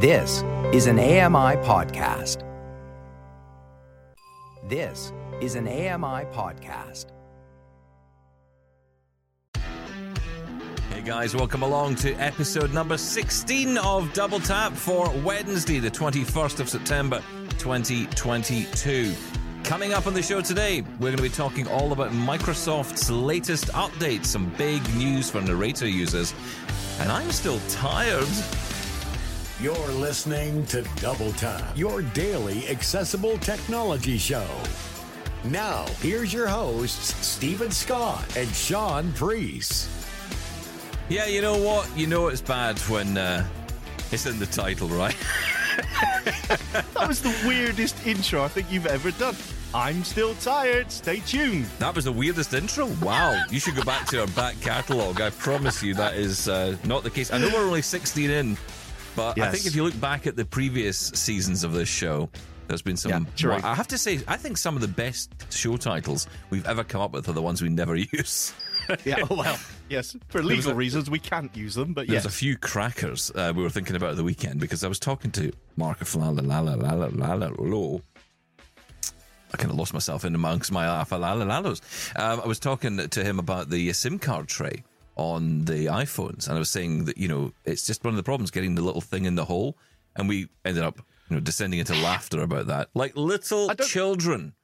This is an AMI podcast. This is an AMI podcast. Hey guys, welcome along to episode number 16 of Double Tap for Wednesday, the 21st of September 2022. Coming up on the show today, we're going to be talking all about Microsoft's latest update, some big news for narrator users. And I'm still tired. You're listening to Double Tap, your daily accessible technology show. Now, here's your hosts, Steven Scott and Shaun Preece. Yeah, you know what? You know it's bad when uh, it's in the title, right? That was the weirdest intro I think you've ever done. I'm still tired. Stay tuned. That was the weirdest intro. Wow. You should go back to our back catalogue. I promise you that is uh, not the case. I know we're only 16 in, but yes. I think if you look back at the previous seasons of this show, there's been some. Yeah. I have to say, I think some of the best show titles we've ever come up with are the ones we never use. yeah, well, yes, for legal a, reasons we can't use them. But there's yes. a few crackers uh, we were thinking about the weekend because I was talking to Mark of la la la la la la la. I kind of lost myself in amongst my uh, alpha la la. Um, I was talking to him about the uh, SIM card tray on the iPhones, and I was saying that you know it's just one of the problems getting the little thing in the hole, and we ended up you know descending into laughter about that, like little children.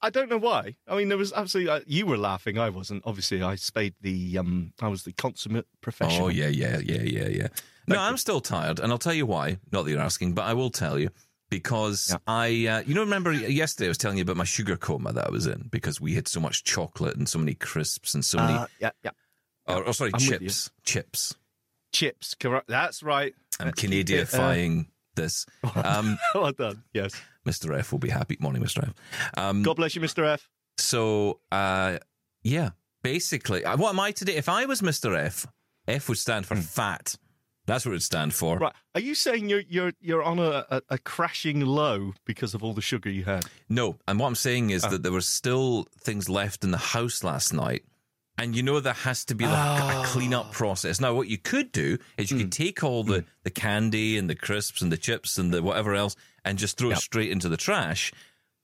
I don't know why. I mean, there was absolutely. Uh, you were laughing. I wasn't. Obviously, I spade the. um I was the consummate professional. Oh yeah, yeah, yeah, yeah, yeah. No, I'm still tired, and I'll tell you why. Not that you're asking, but I will tell you because Yeah. I, uh, you know, remember yesterday I was telling you about my sugar coma that I was in because we had so much chocolate and so many crisps and so many, Uh, yeah, yeah. Or, or sorry, I'm chips, chips. Chips. Correct. That's right. I'm it, uh, Canadianifying this. Um, well done. Yes. Mr. F will be happy. Morning, Mr. F. Um, God bless you, Mr. F. So, uh, yeah, basically, uh, what am I today? If I was Mr. F, F would stand for fat. That's what it would stand for. Right. Are you saying you're you're you're on a, a, a crashing low because of all the sugar you had? No, and what I'm saying Oh. is that there were still things left in the house last night. And you know there has to be like a clean Ah. up process. Now, what you could do is you could Hmm. take all the, the candy and the crisps and the chips and the whatever else and just throw it straight into the trash.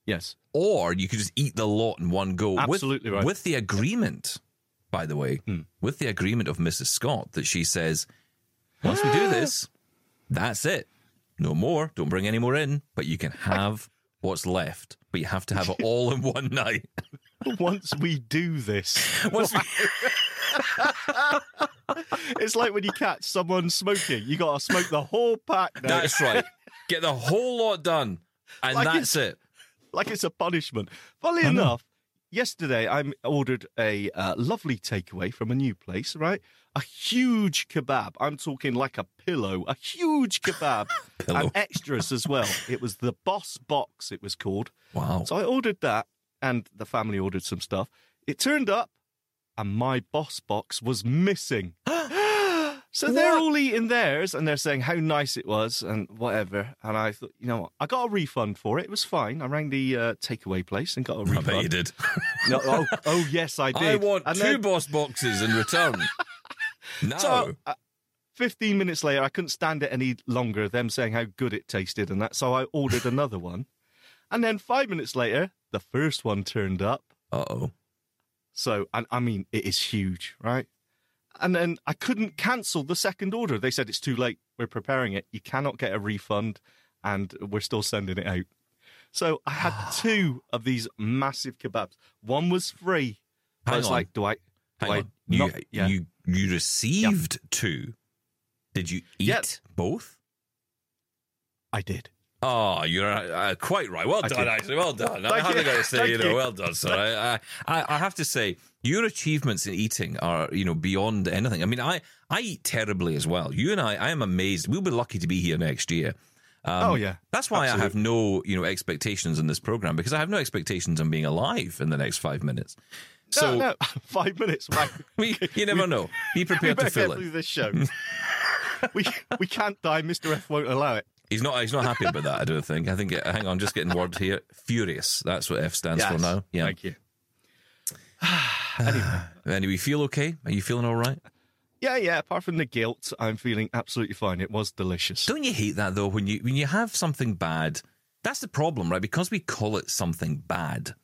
Yes. Or you could just eat the lot in one go. Absolutely with, right. With the agreement, by the way, Hmm. with the agreement of Mrs. Scott that she says, once we do this, that's it. No more. Don't bring any more in, but you can have what's left. But you have to have it all in one night. Once we do this, Once we, it's like when you catch someone smoking. You got to smoke the whole pack. Now. that's right. Get the whole lot done, and Like that's it. like it's a punishment. Funnily enough, yesterday I ordered a uh, lovely takeaway from a new place. Right, a huge kebab. I'm talking like a pillow, a huge kebab, and extras as well. It was the Boss Box. It was called. Wow. So I ordered that, and the family ordered some stuff. It turned up, and my Boss Box was missing. So they're all eating theirs and they're saying how nice it was and whatever. And I thought, you know what? I got a refund for it. It was fine. I rang the uh, takeaway place and got a refund. bet you did. No, oh, oh, yes, I did. I want And two then- boss boxes in return. no. So, uh, 15 minutes later, I couldn't stand it any longer, them saying how good it tasted and that. So I ordered another one. And then five minutes later, the first one turned up. uh oh. So, and I mean, it is huge, right? And then I couldn't cancel the second order. They said it's too late. We're preparing it. You cannot get a refund, and we're still sending it out. So I had two of these massive kebabs. One was free. I Hang was on. like, do I? Do I on. You, not- yeah. you you received two. Did you eat both? I did. Oh, you're uh, quite right. Well I done, did. actually. Well done. I Thank haven't you. got to say, you know, you. well done, sir. I, I, I have to say, your achievements in eating are, you know, beyond anything. I mean, I, I eat terribly as well. You and I, I am amazed. We'll be lucky to be here next year. Um, oh yeah. That's why I have no, you know, expectations in this program because I have no expectations on being alive in the next five minutes. So no, no, five minutes. Right. we, you never know. Be we prepared to fill it. this show. we we can't die. Mister F won't allow it. He's not. He's not happy about that. I don't think. I think. Hang on, just getting word here. Furious. That's what F stands for now. Yeah. Thank you. Anyway, you feel okay? Are you feeling all right? Yeah, yeah. Apart from the guilt, I'm feeling absolutely fine. It was delicious. Don't you hate that though? When you when you have something bad, that's the problem, right? Because we call it something bad,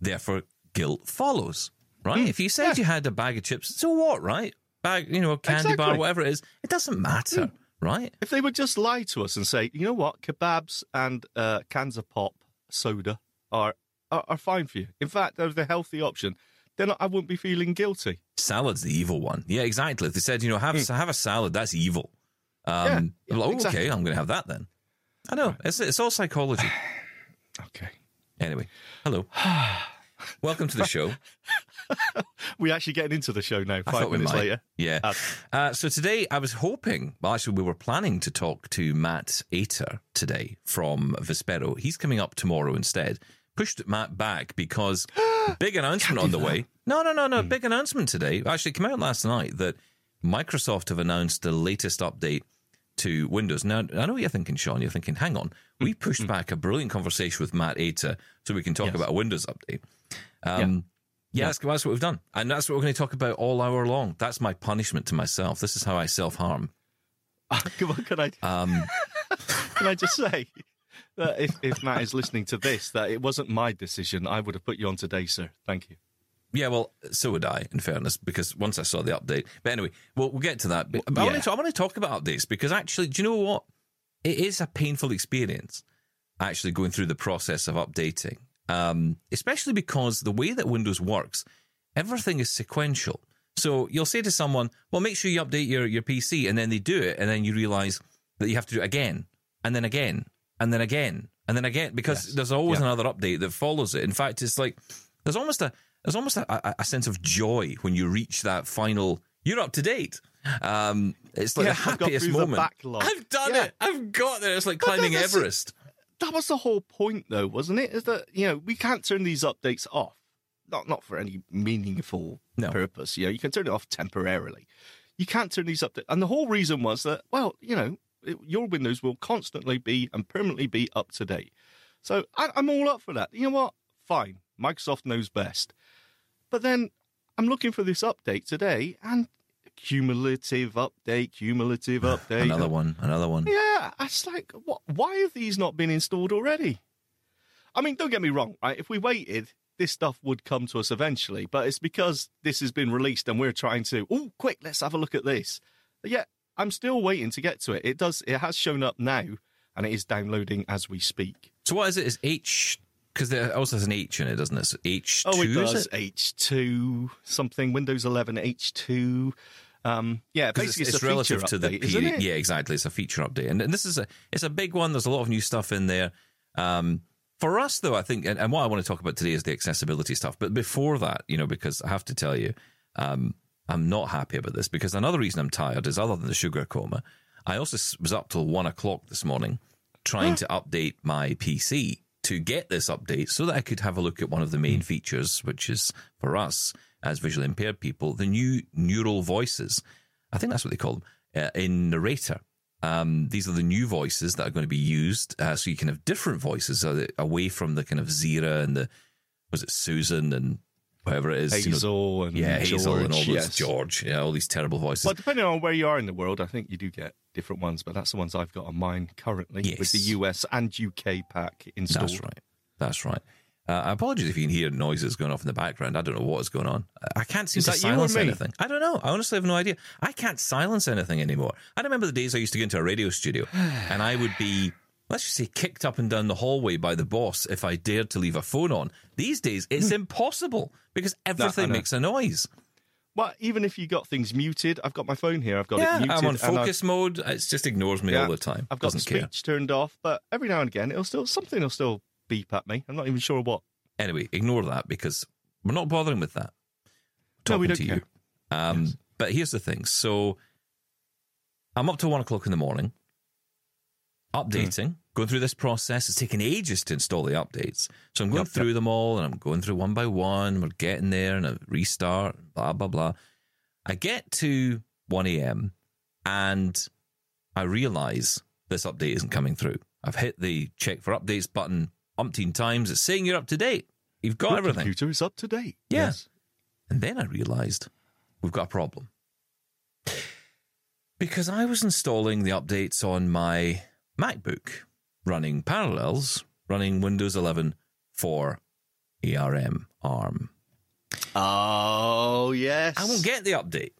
therefore guilt follows, right? if you said yeah. you had a bag of chips, so what, right? Bag, you know, candy bar, Exactly. Hmm. whatever it is, it doesn't matter, right? If they would just lie to us and say, you know what, kebabs and uh, cans of pop soda are, are are fine for you. In fact, they're the healthy option. Then I wouldn't be feeling guilty. Salad's the evil one. Yeah, exactly. If they said, you know, have have a salad, that's evil. Um. Yeah, yeah, like, oh, exactly. okay, I'm going to have that then. I know it's it's all psychology. Okay. Anyway, hello, welcome to the show. We actually getting into the show now. Five minutes later. Yeah. Uh, Uh, so today I was hoping, well, actually, we were planning to talk to Matt Ater today from Vispero. He's coming up tomorrow instead. Pushed Matt back because big announcement on the way. No, no, no, Hmm. no. Big announcement today. Actually, it came out last night that Microsoft have announced the latest update to Windows. Now, I know what you're thinking, Shaun. You're thinking, hang on, we pushed back a brilliant conversation with Matt Ater so we can talk Hmm. Yes. about a Windows update. Um, yeah, That's, that's what we've done. And that's what we're going to talk about all hour long. That's my punishment to myself. This is how I self harm. Can I Um, can I just say that if, if Matt is listening to this, that it wasn't my decision. I would have put you on today, sir. Thank you. yeah, well, so would I, in fairness, because once I saw the update. But anyway, we'll, we'll get to that. But, but I, want to, I want to talk about updates because actually, do you know what? It is a painful experience actually going through the process of updating, um, especially because the way that Windows works, everything is sequential. So you'll say to someone, well, make sure you update your, your PC, and then they do it, and then you realize that you have to do it again, and then again, and then again, and then again, because Yes. there's always Yeah. another update that follows it. In fact, it's like there's almost a there's almost a, a, sense of joy when you reach that final. You're up to date. Um, it's like Yeah, the happiest through the moment. I've done Yeah. it. I've got there. It's like climbing Everest. That was the whole point, though, wasn't it? Is that you know we can't turn these updates off, not not for any meaningful No. purpose. You know, you can turn it off temporarily. You can't turn these updates, and the whole reason was that well, you know, it, your Windows will constantly be and permanently be up to date. So I, I'm all up for that. You know what? Fine, Microsoft knows best. But then I'm looking for this update today, and cumulative update, cumulative update, Another one. Another one. yeah, it's like, what, why have these not been installed already? I mean, don't get me wrong, right? If we waited, this stuff would come to us eventually, but it's because this has been released and we're trying to, oh, quick, let's have a look at this. But yeah, I'm still waiting to get to it. It does, it has shown up now and it is downloading as we speak. So what is it? Is H? Because there also has an H in it, doesn't it? So H two. Oh, it does. it? H2, something, Windows 11 H2. Um, yeah, basically it's, it's, it's relative to the update, isn't period. Yeah, exactly. It's a feature update, and, and this is a it's a big one. There's a lot of new stuff in there. Um, for us, though, I think, and, and what I want to talk about today is the accessibility stuff. But before that, you know, because I have to tell you, um, I'm not happy about this because another reason I'm tired is other than the sugar coma, I also was up till one o'clock this morning trying to update my PC to get this update so that I could have a look at one of the main features, which is for us as visually impaired people, the new neural voices. I think that's what they call them uh, in narrator. Um, these are the new voices that are going to be used, uh, so you can have different voices uh, away from the kind of Zira and the was it Susan and whatever it is, you know, Hazel and yeah, Hazel and all George, those yes. George, yeah, all these terrible voices. Well, depending on where you are in the world, I think you do get different ones, but that's the ones I've got on mine currently with the US and UK pack installed. That's right. That's right. Uh, apologise if you can hear noises going off in the background. I don't know what is going on. I- I can't seem Is to that you or silence anything. I don't know. I honestly have no idea. I can't silence anything anymore. I remember the days I used to go into a radio studio and I would be, let's just say, kicked up and down the hallway by the boss if I dared to leave a phone on. These days, it's impossible because everything know. makes a noise. Well, even if you got things muted, I've got my phone here. I've got Yeah, it muted. I'm on focus mode. It just ignores me yeah, all the time. I've got Doesn't the care. speech turned off, but every now and again, it'll still something will still beep at me. I'm not even sure what. Anyway, ignore that because we're not bothering with that. No, we don't to you. Um, Yes. But here's the thing. So I'm up till one o'clock in the morning, updating, hmm. going through this process. It's taking ages to install the updates. So I'm going Yep, yep. through them all and I'm going through one by one. We're getting there and I restart, blah, blah, blah. I get to 1 a.m. and I realize this update isn't coming through. I've hit the check for updates button umpteen times. It's saying you're up to date. You've got Your everything. computer is up to date. Yeah. Yes. And then I realized we've got a problem. Because I was installing the updates on my MacBook, running Parallels, running Windows 11 for ARM ARM. Oh yes. I won't get the update.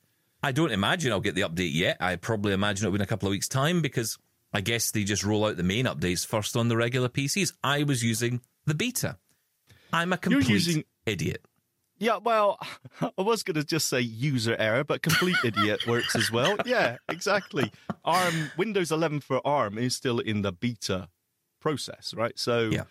I don't imagine I'll get the update yet. I probably imagine it'll be in a couple of weeks' time because I guess they just roll out the main updates first on the regular PCs. I was using the beta. I'm a complete using- idiot. Yeah, well, I was going to just say user error, but complete idiot works as well. Yeah, exactly. ARM Windows 11 for ARM is still in the beta process, right? So, Yeah.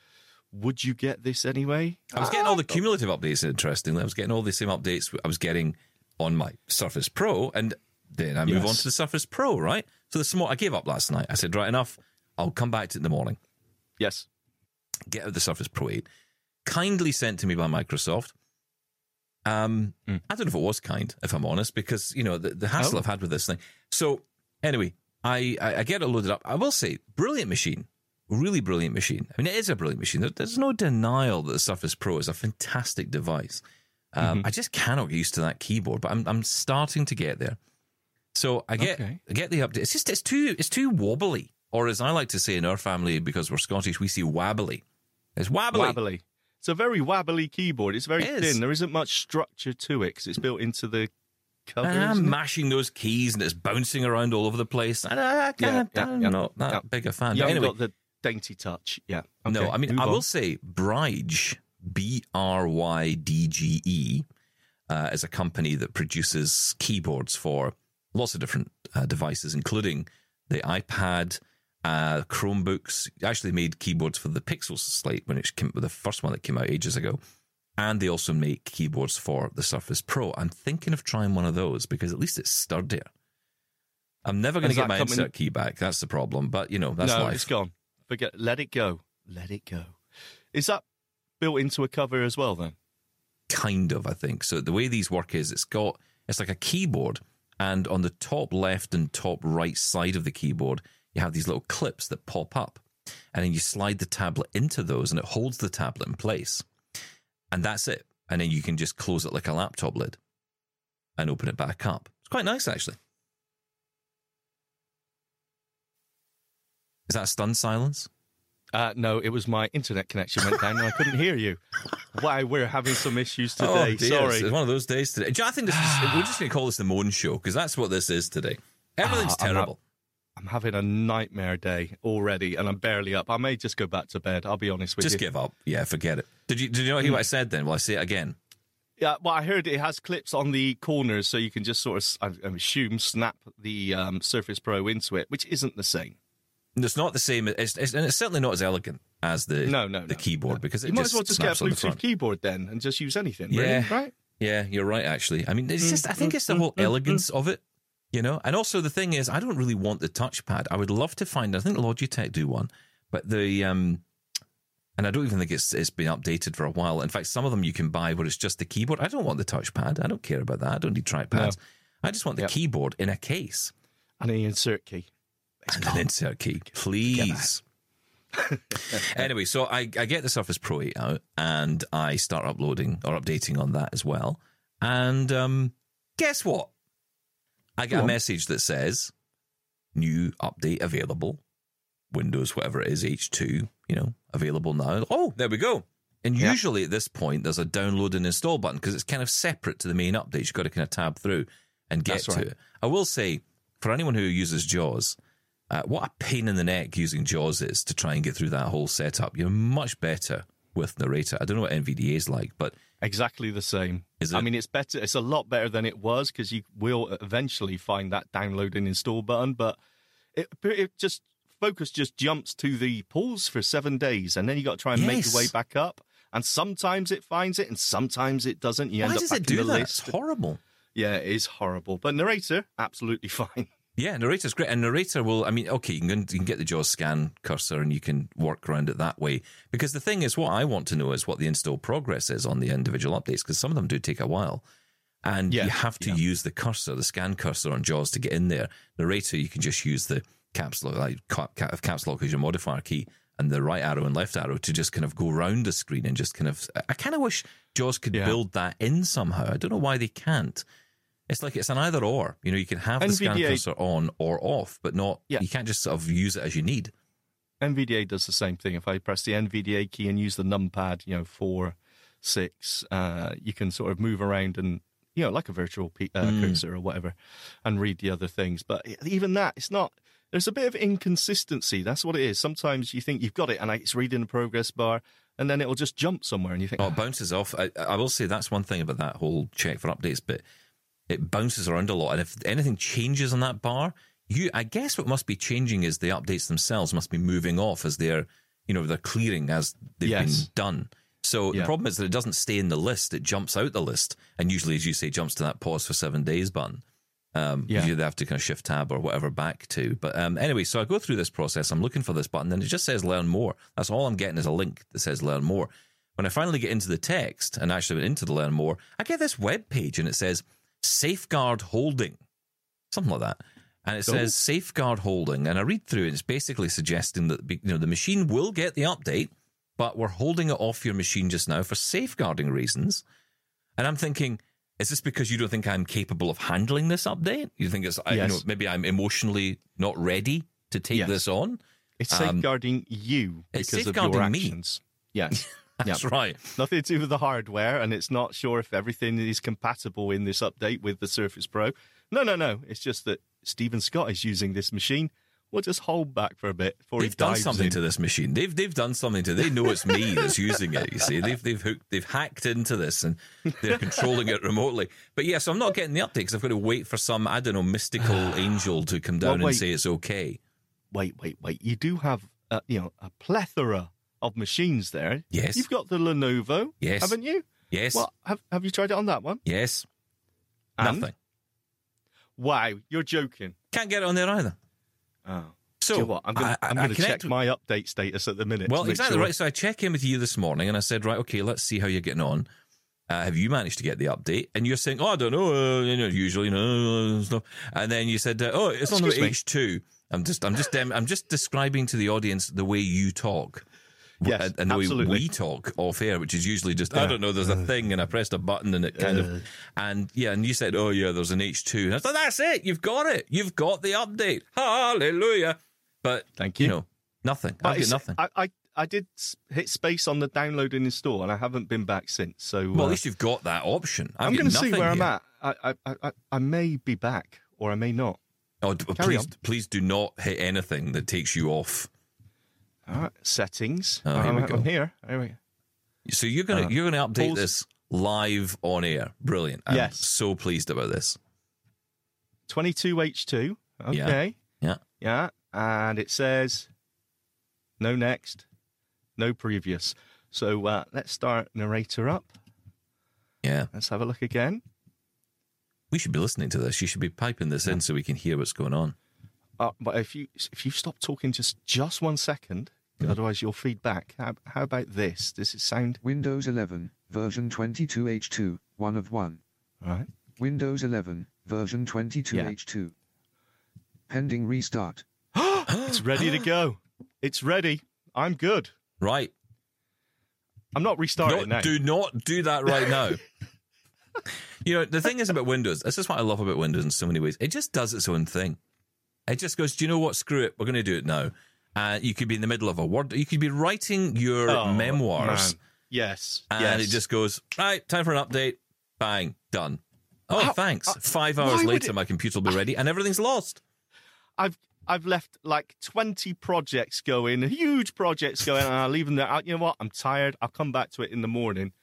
would you get this anyway? I was getting uh, all the cumulative updates, interestingly. I was getting all the same updates I was getting on my Surface Pro, and then I move Yes. on to the Surface Pro, right? So there's some more. I gave up last night. I said, right, enough. I'll come back to it in the morning. Yes. Get out the Surface Pro 8. Kindly sent to me by Microsoft. Um, Mm. I don't know if it was kind, if I'm honest, because, you know, the, the hassle Oh. I've had with this thing. So, anyway, I, I, I get it loaded up. I will say, brilliant machine. Really brilliant machine. I mean, it is a brilliant machine. There, there's no denial that the Surface Pro is a fantastic device. Um, I just cannot get used to that keyboard, but I'm, I'm starting to get there. So I get Okay. I get the update. It's just it's too it's too wobbly, or as I like to say in our family because we're Scottish, we say wobbly. It's wobbly. Wabbly. It's a very wabbly keyboard. It's very It thin. There isn't much structure to it because it's built into the cover. And I'm it? mashing those keys and it's bouncing around all over the place. And I, I yeah, I'm yeah, not that yeah. big a fan. Haven't anyway, got the dainty touch. Yeah. no, I mean, I on. will say Brydge, B R Y D G E, uh, is a company that produces keyboards for lots of different uh, devices, including the iPad, uh, Chromebooks. Actually, made keyboards for the Pixel Slate when it came, the first one that came out ages ago. And they also make keyboards for the Surface Pro. I'm thinking of trying one of those because at least it's sturdier. I'm never going to get my coming- insert key back. That's the problem. But you know, that's no, life. it's gone. Forget. Let it go. Let it go. Is that built into a cover as well? Then. kind of i think so the way these work is it's got it's like a keyboard and on the top left and top right side of the keyboard you have these little clips that pop up and then you slide the tablet into those and it holds the tablet in place and that's it and then you can just close it like a laptop lid and open it back up it's quite nice actually is that a stunned silence Uh, no, it was my internet connection went down and I couldn't hear you. Why we're having some issues today. Oh. Sorry. It's one of those days today. Do you know, I think this is, we're just going to call this the moan show because that's what this is today. Everything's not- terrible. I'm having a nightmare day already, and I'm barely up. I may just go back to bed. I'll be honest with Just you. Just give up. Yeah, forget it. Did you did you not hear what mm. I said then? Well, I say it again. Yeah, well, I heard it has clips on the corners, so you can just sort of, I assume, snap the um, Surface Pro into it, which isn't the same. It's not the same. It's, it's and it's certainly not as elegant as the No, no, the no, keyboard because it you might just as well just get a snaps on the Bluetooth keyboard then and just use anything. Yeah. really, right? Yeah, you're right. Actually, I mean, it's Mm, just I think mm, it's the mm, whole elegance of it, you know. And also the thing is, I don't really want the touchpad. I would love to find. I think Logitech do one, but the um, and I don't even think it's it's been updated for a while. In fact, some of them you can buy where it's just the keyboard. I don't want the touchpad. I don't care about that. I don't need trackpads. I just want the Yep. keyboard in a case And the insert key. and an insert key, please. anyway, so I, I get the Surface Pro 8 out and I start uploading or updating on that as well. And um, guess what? I get Go a on. message that says new update available. Windows, whatever it is, H2, you know, available now. Oh, there we go. And Yeah. usually at this point, there's a download and install button because it's kind of separate to the main update. You've got to kind of tab through and get That's to right. it. I will say, for anyone who uses JAWS, uh, what a pain in the neck using JAWS is to try and get through that whole setup. You're much better with Narrator. I don't know what NVDA is like, but Exactly the same. Is I mean, it's better. It's a lot better than it was because you will eventually find that download and install button. But it, it just focus just jumps to the pause for seven days, and then you got to try and make your way back up. And sometimes it finds it, and sometimes it doesn't. You why end up does back it in do the that? list. It's horrible. Yeah, it is horrible. But narrator, absolutely fine. Yeah, narrator's great, and narrator will. I mean, okay, you can, you can get the JAWS scan cursor and you can work around it that way. Because the thing is, what I want to know is what the install progress is on the individual updates, because some of them do take a while, and Yeah, you have to yeah. use the cursor, the scan cursor on JAWS to get in there. Narrator, you can just use the caps lock, like cap, cap, caps lock is your modifier key, and the right arrow and left arrow to just kind of go round the screen and just kind of. I kind of wish JAWS could Yeah. build that in somehow. I don't know why they can't. It's like it's an either or. You know, you can have the scan cursor on or off, but not. Yeah. You can't just sort of use it as you need. NVDA does the same thing. If I press the NVDA key and use the numpad, you know, four, six, uh, you can sort of move around and, you know, like a virtual P- uh, Mm. cursor or whatever, and read the other things. But even that, it's not. There's a bit of inconsistency. That's what it is. Sometimes you think you've got it, and it's reading the progress bar, and then it'll just jump somewhere, and you think, Oh, it bounces off. I, I will say that's one thing about that whole check for updates, but it bounces around a lot. And if anything changes on that bar, you, I guess what must be changing is the updates themselves must be moving off as they're, you know, they're clearing as they've Yes. been done. So the problem is that it doesn't stay in the list; it jumps out the list, and usually, as you say, jumps to that pause for seven days button. Um, Yeah. they have to kind of shift tab or whatever back to. But um, anyway, so I go through this process. I'm looking for this button, and it just says "Learn More." That's all I'm getting is a link that says "Learn More." When I finally get into the text and actually went into the "Learn More," I get this web page, and it says "Safeguard Holding," something like that. And it Cool. says safeguard holding, and I read through it. It's basically suggesting that you know the machine will get the update, but we're holding it off your machine just now for safeguarding reasons. And I'm thinking, is this because you don't think I'm capable of handling this update? You think it's I- you know maybe I'm emotionally not ready to take Yes. this on? it's um, safeguarding you it's because of your safeguarding me. Yes. That's Yeah. right. Nothing to do with the hardware, and it's not sure if everything is compatible in this update with the Surface Pro. No, no, no. It's just that Steven Scott is using this machine. We'll just hold back for a bit before They've he done something in. to this machine. They've they've done something to. They know it's me that's using it. You see, they've they've hooked, they've hacked into this and they're controlling it remotely. But yes, I'm not getting the update because I've got to wait for some I don't know mystical angel to come down Well, and say it's okay. Wait, wait, wait. You do have, uh, you know, a plethora of machines there. Yes. You've got the Lenovo, Yes. haven't you? Yes, Well, have have you tried it on that one? yes, And? nothing. Wow, you're joking. Can't get it on there either. Oh. So you know what? I'm going to I- I'm I going to check with- my update status at the minute. Well, exactly sure. right. So I check in with you this morning, and I said, right, okay, let's see how you're getting on. Uh, have you managed to get the update? And you're saying, oh, I don't know, uh, you know, usually, you know, stuff. And then you said, uh, oh, it's on the H two. I'm just, I'm just, dem- I'm just describing to the audience the way you talk. Yes, and, and the way absolutely. we talk off air, which is usually just, I don't know, there's a thing, and I pressed a button, and it kind of, and yeah, and you said, oh yeah, there's an H two, and I thought, that's it, you've got it, you've got the update, hallelujah. But Thank you you. know, nothing. But I've got nothing. I, I, I did hit space on the download and install, and I haven't been back since. So Well, uh, at least you've got that option. I've I'm going to see where I'm at. I, I, I, I- I may be back, or I may not. Oh, Carry please, on. please do not hit anything that takes you off. All right, settings. Oh, here I'm, we I'm go. here. Here we go. So you're gonna Uh, you're gonna update pause. this live on air. Brilliant. I'm Yes. so pleased about this. 22H2. Yeah. Okay. Yeah. Yeah. And it says no next, no previous. So uh, let's start narrator up. Yeah. Let's have a look again. We should be listening to this. You should be piping this in so we can hear what's going on. Uh, but if you if you stop talking just just one second, otherwise your feedback. How, how about this? Does it sound Windows 11, version 22H2, 1 of 1. all right? Windows 11, version 22H2. Pending restart. It's ready to go. It's ready. I'm good. Right. I'm not restarting No, now. do not do that right now. you know, the thing is about Windows, this is what I love about Windows in so many ways. It just does its own thing. It just goes, do you know what? Screw it. We're going to do it now. Uh, you could be in the middle of a word. You could be writing your Oh, memoirs, man. Yes. and yes. it just goes, right, time for an update. Bang, done. Oh, How- thanks. uh, Five hours later, it- my computer will be ready, and everything's lost. I've I've left like 20 projects going, huge projects going, and I leave them there. You know what? I'm tired. I'll come back to it in the morning.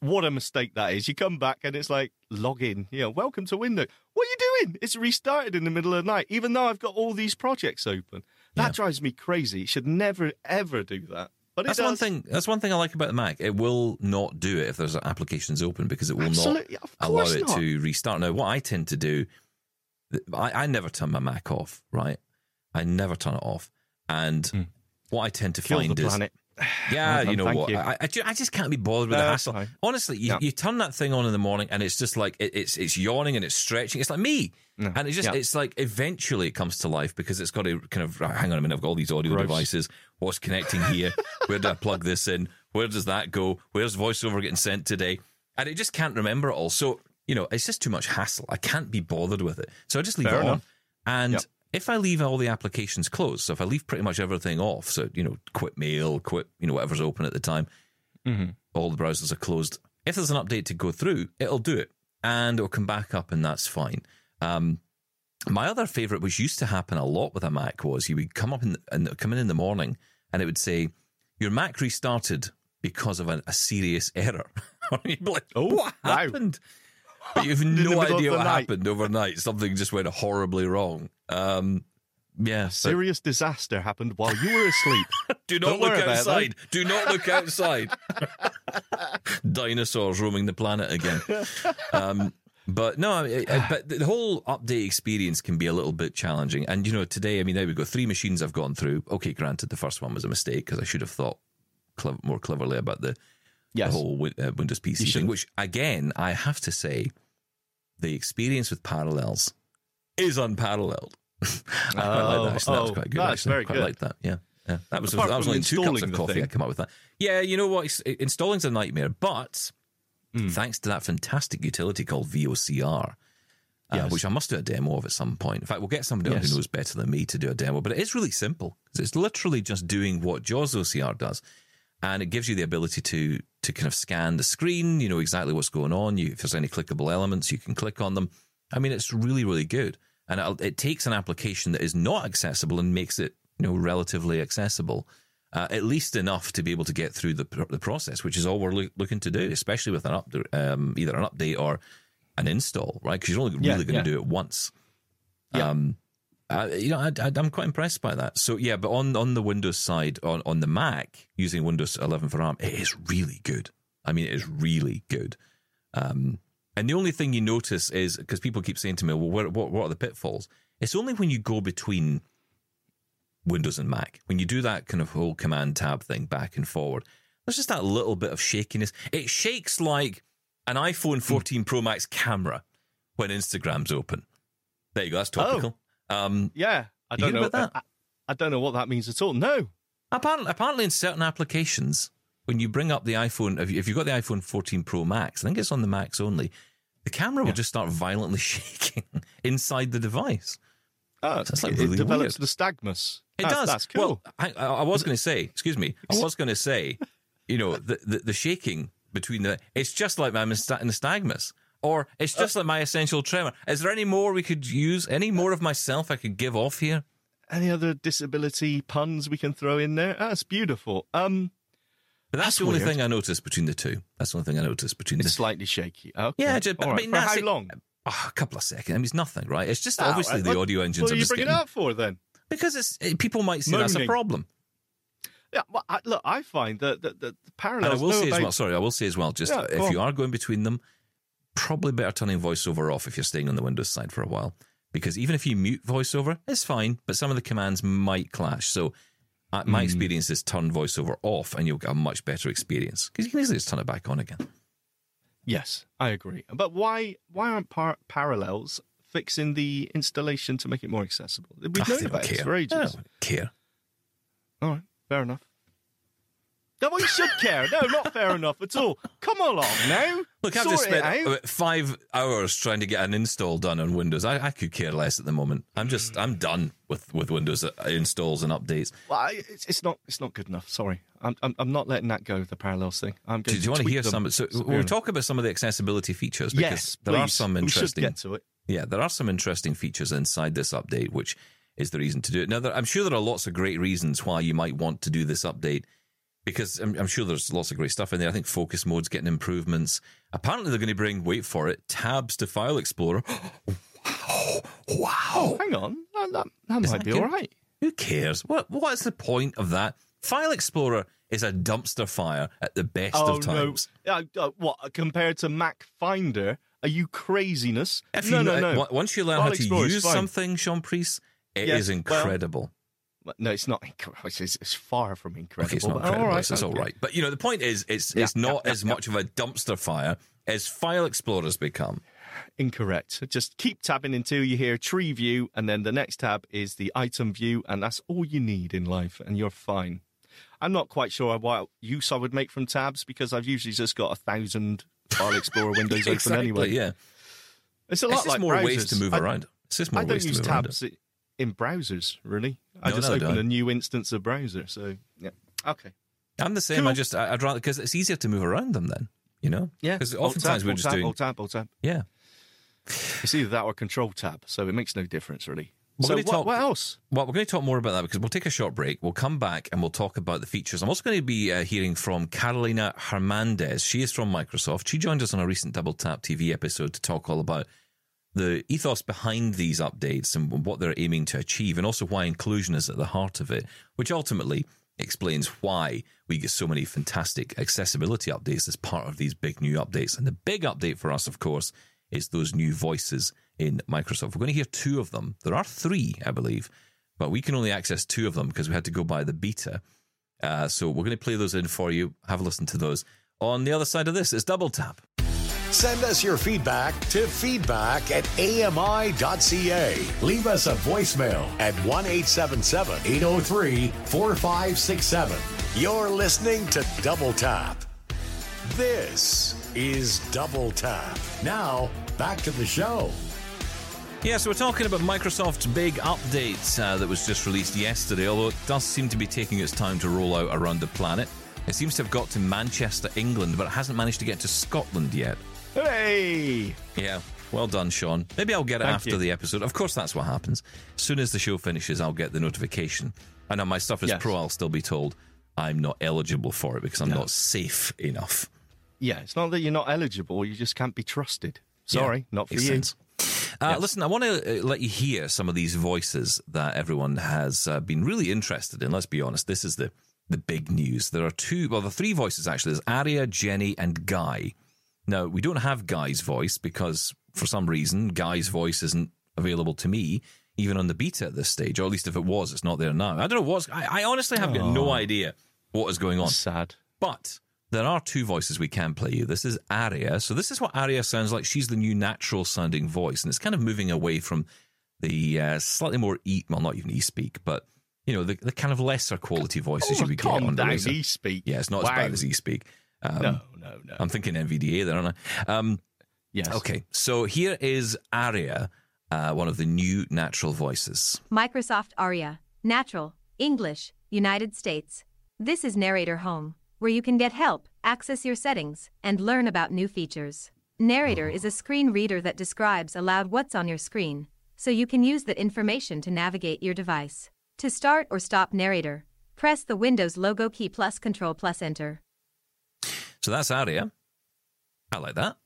What a mistake that is. You come back and it's like, log in. Know, welcome to Windows. What are you doing? It's restarted in the middle of the night, even though I've got all these projects open. That Yeah. drives me crazy. It should never, ever do that. But That's does. one thing. That's one thing I like about the Mac. It will not do it if there's applications open because it will Absolutely. not allow it not. to restart. Now, what I tend to do, I, I never turn my Mac off. Right, I never turn it off. And hmm. what I tend to. Kill find the is, planet. Yeah, you know thank what, you. I, I, I just can't be bothered with No, the hassle. fine. Honestly, you, Yeah. you turn that thing on in the morning and it's just like it, it's it's yawning and it's stretching. It's like me. And it just Yeah. it's like eventually it comes to life because it's got to kind of hang on a minute. I've got all these audio Gross. devices. What's connecting here? Where do I plug this in? Where does that go? Where's voiceover getting sent today? And it just can't remember it all. So you know, it's just too much hassle. I can't be bothered with it. So I just leave Fair it on. And Yep. If I leave all the applications closed, so if I leave pretty much everything off, so, you know, quit mail, quit, you know, whatever's open at the time, all the browsers are closed. If there's an update to go through, it'll do it and it'll come back up and that's fine. Um, my other favorite, which used to happen a lot with a Mac, was you would come up in, and come in in the morning and it would say, Your Mac restarted because of a, a serious error. You'd be like, Oh, what wow. happened? But you've no idea what night. happened overnight. Something just went horribly wrong. Um, yeah. but Serious disaster happened while you were asleep. do not Don't look worry about it, outside. Do not look outside. Dinosaurs roaming the planet again. Um, but no, I, I, but the whole update experience can be a little bit challenging. And you know, today, I mean, there we go. Three machines I've gone through. Okay, granted, the first one was a mistake because I should have thought clever, more cleverly about the, Yes. the whole Win- uh, Windows PC thing. Which again, I have to say, the experience with Parallels is unparalleled. I quite like Oh, that. Actually, that was oh, quite good. that's actually. very quite good. like that. Yeah. Yeah, that was Apart that was only two cups of coffee. thing. I come up with that. Yeah, you know what? Installing's a nightmare, but Hmm. thanks to that fantastic utility called VOCR, uh, Yes. which I must do a demo of at some point. In fact, we'll get somebody Yes. who knows better than me to do a demo. But it is really simple. It's literally just doing what JAWS OCR does, and it gives you the ability to to kind of scan the screen. You know exactly what's going on. You, if there's any clickable elements, you can click on them. I mean, it's really really good, and it, it takes an application that is not accessible and makes it you know relatively accessible. Uh, at least enough to be able to get through the the process, which is all we're loo- looking to do, especially with an up, um, either an update or an install, right? Because you're only Yeah, really going to yeah. do it once. Yeah. Um, uh, you know, I, I'm quite impressed by that. So yeah, but on on the Windows side, on on the Mac using Windows 11 for ARM, it is really good. I mean, it is really good. Um, and the only thing you notice is because people keep saying to me, "Well, what, what what are the pitfalls?" It's only when you go between Windows and Mac when you do that kind of whole command tab thing back and forward. There's just that little bit of shakiness. It shakes like an iPhone 14 Pro Max camera when Instagram's open. There you go. That's topical. Um, Yeah, I don't know. that? I, I don't know what that means at all. No. Apparently, apparently, in certain applications, when you bring up the iPhone, if, you, if you've got the iPhone 14 Pro Max, I think it's on the Max only, the camera will just start violently shaking inside the device. Oh, That's, like, it, really develops weird. nystagmus. It That's- does. That's cool. Well, I, I, was going to say, excuse me, I was going to say, you know, the, the, the shaking between the, it's just like my nystagmus. Or it's just like my essential tremor. Is there any more we could use? Any more of myself I could give off here? Any other disability puns we can throw in there? That's beautiful. Um, But that's, That's the only weird. thing I noticed between the two. That's the only thing I noticed between the it's slightly shaky. Okay. Yeah, just, All I mean, For how it. long? Oh, a couple of seconds. I mean, it's nothing, right? It's just Ah, obviously right. the audio engines What are you bringing getting, it up for then? because it's it, people might see that's a problem. Yeah, well, I, look, I find that the, the, the And. I will know say as well. Sorry, I will say as well. Just Yeah, if you are going between them, probably better turning voiceover off if you're staying on the Windows side for a while, because even if you mute voiceover, it's fine, but some of the commands might clash. So. Uh, my experience is turn voiceover off, and you'll get a much better experience because you can easily just turn it back on again. Yes, I agree. But why why aren't par- parallels fixing the installation to make it more accessible? We've Ah, known they about care. for They ages. don't care. All right, fair enough. No, well, you should care. No, not fair enough at all. Come along now. Look, I've just spent out. five hours trying to get an install done on Windows. I, I could care less at the moment. I'm just, I'm done with, with Windows uh, installs and updates. Well, I, it's, it's not it's not good enough. Sorry, I'm, I'm I'm not letting that go. The parallels thing. I'm Do, going do you want to hear some? So we'll talk about some of the accessibility features because Yes, there are please. some We should interesting. get to it. Yeah, there are some interesting features inside this update, which is the reason to do it. Now, there, I'm sure there are lots of great reasons why you might want to do this update because I'm, I'm sure there's lots of great stuff in there. I think focus mode's getting improvements. Apparently, they're going to bring, wait for it, tabs to File Explorer. wow. Wow. Hang on, that, that, that might be all right. Who cares? What What is the point of that? File Explorer is a dumpster fire at the best Oh of times. no! Uh, uh, what compared to Mac Finder? Are you craziness? If no, you, no, no. Once you learn File how to use fine. something, Shaun Preece, it is Yes, well, incredible. No, it's not. It's, it's, far from incredible. Okay, it's not but incredible. All right, it's, okay. right. But you know, the point is, it's Yeah, it's not yeah, as yeah, much of a dumpster fire as File Explorer's become. Incorrect. Just keep tabbing until you hear tree view, and then the next tab is the item view, and that's all you need in life, and you're fine. I'm not quite sure what use I would make from tabs because I've usually just got a thousand File Explorer windows open anyway. Yeah. It's a lot It's just like more browsers. ways to move I- around. It's just more I don't ways to move around. tabs i- in browsers, really. I No, just no, open don't. a new instance of browser. So, yeah. Okay. I'm the same. I just I- I'd rather because it's easier to move around them then. You know. Yeah. Because oftentimes tab, we're just tab, doing Alt tab, alt tab. yeah. It's either that or control tab, so it makes no difference, really. We're so, what, talk- what else? Well, we're going to talk more about that because we'll take a short break. We'll come back and we'll talk about the features. I'm also going to be uh, hearing from Carolina Hernandez. She is from Microsoft. She joined us on a recent Double Tap TV episode to talk all about the ethos behind these updates and what they're aiming to achieve, and also why inclusion is at the heart of it, which ultimately explains why we get so many fantastic accessibility updates as part of these big new updates. And the big update for us, of course, is those new voices in Microsoft. We're going to hear two of them. There are three, I believe, but we can only access two of them because we had to go by the beta. Uh, so we're going to play those in for you. Have a listen to those. On the other side of this is Double Tap. Send us your feedback to feedback at ami.ca. Leave us a voicemail at 1 877 803 4567. You're listening to Double Tap. This is Double Tap. Now, back to the show. Yeah, so we're talking about Microsoft's big update uh, that was just released yesterday, although it does seem to be taking its time to roll out around the planet. It seems to have got to Manchester, England, but it hasn't managed to get to Scotland yet. Hey! Yeah, well done, Shaun. Maybe I'll get it Thank after you. the episode. Of course, that's what happens. As soon as the show finishes, I'll get the notification. I know my stuff is Yes. pro, I'll still be told I'm not eligible for it because I'm No. not safe enough. Yeah, it's not that you're not eligible, you just can't be trusted. Sorry, Yeah, not for makes you. sense. Uh, Listen, I want to uh, let you hear some of these voices that everyone has uh, been really interested in. Let's be honest, this is the the big news. There are two, well, the three voices actually. There's Aria, Jenny, and Guy. Now we don't have Guy's voice because for some reason Guy's voice isn't available to me, even on the beta at this stage, or at least if it was, it's not there now. I don't know what's. I, I honestly have got no idea what is going on. Sad. But there are two voices we can play you. This is Aria. So this is what Aria sounds like. She's the new natural sounding voice, and it's kind of moving away from the uh, slightly more e well, not even e speak, but you know the, the kind of lesser quality voices you Oh, would get on the Razor. e-speak. Yeah, it's not as bad as e speak. Um, No, no, no. I'm thinking NVDA there, aren't I? Um, yes. okay, so here is Aria, uh, one of the new natural voices. Microsoft Aria, Natural, English, United States. This is Narrator Home, where you can get help, access your settings, and learn about new features. Narrator is a screen reader that describes aloud what's on your screen, so you can use that information to navigate your device. To start or stop Narrator, press the Windows logo key plus Control plus Enter. So that's out here. I like that.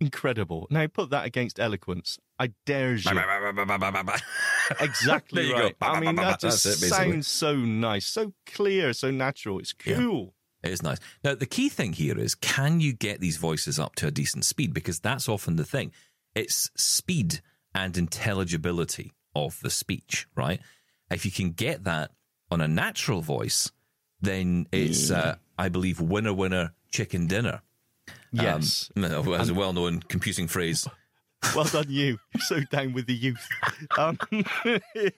Incredible. Now put that against eloquence. I dare you. Exactly you go. right. I mean, that just it, sounds so nice, so clear, so natural. It's Yeah. cool. It is nice. Now, the key thing here is can you get these voices up to a decent speed? Because that's often the thing. It's speed and intelligibility of the speech, right? If you can get that on a natural voice, then it's, uh, I believe, winner, winner, chicken dinner. Yes. Um, as a well known computing phrase. well done, you. You're so down with the youth. Um, Which